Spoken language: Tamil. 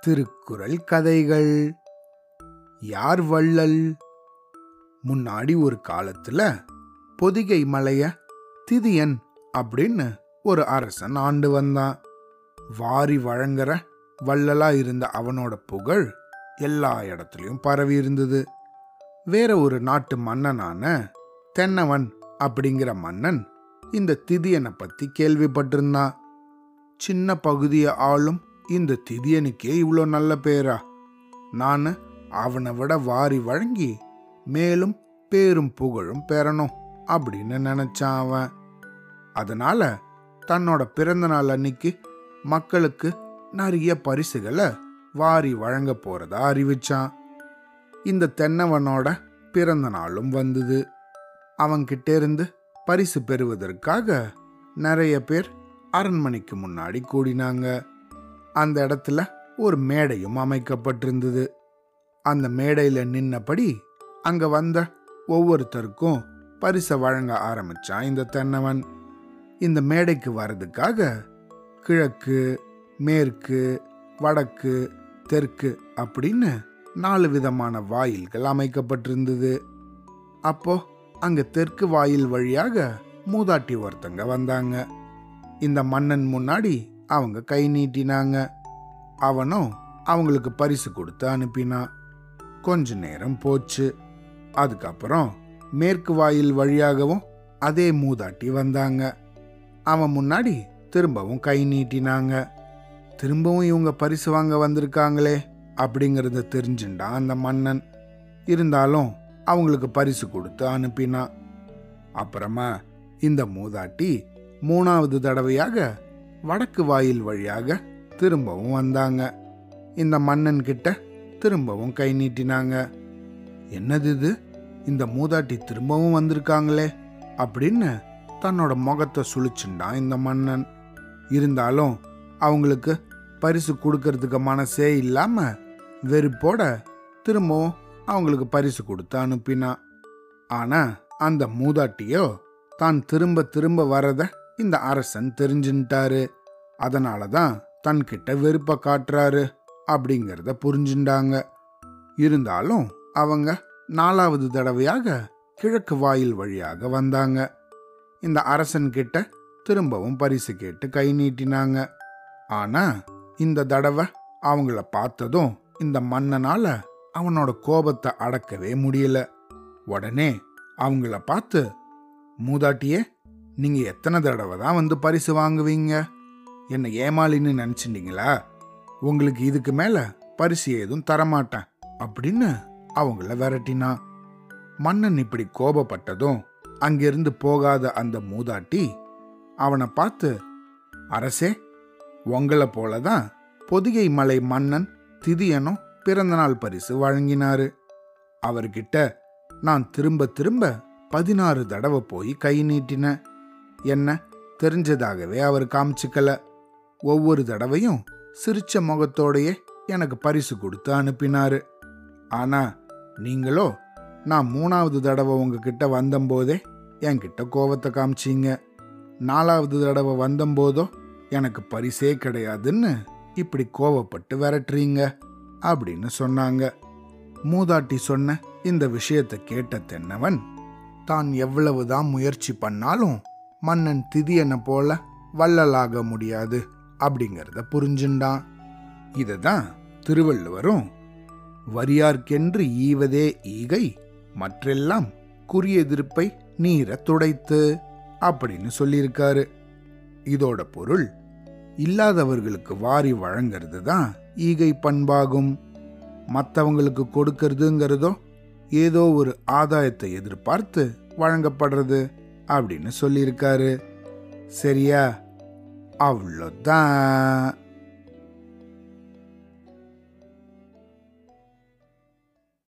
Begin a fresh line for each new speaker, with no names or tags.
திருக்குறள் கதைகள். யார் வள்ளல்? முன்னாடி ஒரு காலத்துல பொதிகை மலைய திதியன் அப்படின்னு ஒரு அரசன் ஆண்டு வந்தான். வாரி வழங்குற வள்ளலா இருந்த அவனோட புகழ் எல்லா இடத்துலயும் பரவி இருந்தது. வேற ஒரு நாட்டு மன்னனான தென்னவன் அப்படிங்கிற மன்னன் இந்த திதியனை பத்தி கேள்விப்பட்டிருந்தான். சின்ன பகுதியை ஆளும் இந்த திதியனுக்கே இவ்வளோ நல்ல பேரா? நான் அவனை விட வாரி வழங்கி மேலும் பேரும் புகழும் பெறணும் அப்படின்னு நினைச்சான் அவன். அதனால தன்னோட பிறந்த நாள் அன்னைக்கு மக்களுக்கு நிறைய பரிசுகளை வாரி வழங்க போறதா அறிவிச்சான். இந்த தென்னவனோட பிறந்த நாளும் வந்தது. அவன்கிட்டேருந்து பரிசு பெறுவதற்காக நிறைய பேர் அரண்மனைக்கு முன்னாடி கூடினாங்க. அந்த இடத்துல ஒரு மேடையும் அமைக்கப்பட்டிருந்தது. அந்த மேடையில நின்னபடி அங்க வந்த ஒவ்வொருத்தருக்கும் பரிசை வழங்க ஆரம்பிச்சான் இந்த தென்னவன். இந்த மேடைக்கு வர்றதுக்காக கிழக்கு மேற்கு வடக்கு தெற்கு அப்படின்னு நாலு விதமான வாயில்கள் அமைக்கப்பட்டிருந்தது. அப்போ அங்க தெற்கு வாயில் வழியாக மூதாட்டி ஒருத்தங்க வந்தாங்க. இந்த மன்னன் முன்னாடி அவங்க கை நீட்டினாங்க. அவனும் அவங்களுக்கு பரிசு கொடுத்து அனுப்பினான். கொஞ்ச நேரம் போச்சு. அதுக்கப்புறம் மேற்கு வாயில் வழியாகவும் அதே மூதாட்டி வந்தாங்க. அவன் முன்னாடி திரும்பவும் கை நீட்டினாங்க. திரும்பவும் இவங்க பரிசு வாங்க வந்திருக்காங்களே அப்படிங்கிறத தெரிஞ்சுட்டான் அந்த மன்னன். இருந்தாலும் அவங்களுக்கு பரிசு கொடுத்து அனுப்பினான். அப்புறமா இந்த மூதாட்டி மூணாவது தடவையாக வடக்கு வாயில் வழியாக திரும்பவும் வந்தாங்க. இந்த மன்னன் கிட்ட திரும்பவும் கை நீட்டினாங்க. என்னது இது? இந்த மூதாட்டி திரும்பவும் வந்திருக்காங்களே? அப்படின்னு தன்னோட முகத்தை சுழிச்சுண்டான் இந்த மன்னன். இருந்தாலும் அவங்களுக்கு பரிசு கொடுக்கறதுக்கு மனசே இல்லாம வெறுப்போட திரும்பவும் அவங்களுக்கு பரிசு கொடுத்து அனுப்பினான். ஆனா அந்த மூதாட்டியோ தான் திரும்ப திரும்ப வரதை இந்த அரசன் தெரிஞ்சுட்டாரு அதனால தான் தன்கிட்ட வெறுப்ப காட்டுறாரு அப்படிங்கிறத புரிஞ்சுட்டாங்க இருந்தாலும் அவங்க நாலாவது தடவையாக கிழக்கு வாயில் வழியாக வந்தாங்க. இந்த அரசன் கிட்ட திரும்பவும் பரிசு கேட்டு கை நீட்டினாங்க. ஆனா இந்த தடவை அவங்கள பார்த்ததும் இந்த மன்னனால அவனோட கோபத்தை அடக்கவே முடியல. உடனே அவங்கள பார்த்து மூதாட்டியே நீங்க எத்தனை தடவை தான் வந்து பரிசு வாங்குவீங்க? என்னை ஏமாளின்னு நினைச்சிட்டீங்களா? உங்களுக்கு இதுக்கு மேல பரிசு ஏதும் தரமாட்டேன் அப்படின்னு அவங்கள விரட்டினான் மன்னன் இப்படி கோபப்பட்டதும் அங்கிருந்து போகாத அந்த மூதாட்டி அவனை பார்த்து அரசே உங்களை போலதான் பொதிகை மலை மன்னன் திதியனும் பிறந்தநாள் பரிசு வழங்கினாரு. அவர்கிட்ட நான் திரும்ப திரும்ப பதினாறு தடவை போய் கை நீட்டினேன். என்ன? தெரிஞ்சதாகவே அவர் காமிச்சுக்கல. ஒவ்வொரு தடவையும் சிரிச்ச முகத்தோடையே எனக்கு பரிசு கொடுத்து அனுப்பினாரு. ஆனா நீங்களோ நான் மூணாவது தடவை உங்ககிட்ட வந்தம்போதே என்கிட்ட கோவத்தை காமிச்சீங்க. நாலாவது தடவை வந்தம்போதோ எனக்கு பரிசே கிடையாதுன்னு இப்படி கோவப்பட்டு விரட்டுறீங்க அப்படின்னு சொன்னாங்க. மூதாட்டி சொன்ன இந்த விஷயத்தை கேட்ட தென்னவன் தான் எவ்வளவுதான் முயற்சி பண்ணாலும் மன்னன் திதியனை போல வள்ளலாக முடியாது அப்படிங்கிறத புரிஞ்சுண்டான். இததான் திருவள்ளுவரும் வரியார்க்கென்று ஈவதே ஈகை மற்றெல்லாம் குறியெதிர்ப்பை நீர துடைத்து அப்படின்னு சொல்லியிருக்காரு. இதோட பொருள் இல்லாதவர்களுக்கு வாரி வழங்கிறது தான் ஈகை பண்பாகும். மற்றவங்களுக்கு கொடுக்கறதுங்கிறதோ ஏதோ ஒரு ஆதாயத்தை எதிர்பார்த்து வழங்கப்படுறது. அப்படின்னு சொல்லியிருக்காரு. சரியா? அவ்வளோதான்.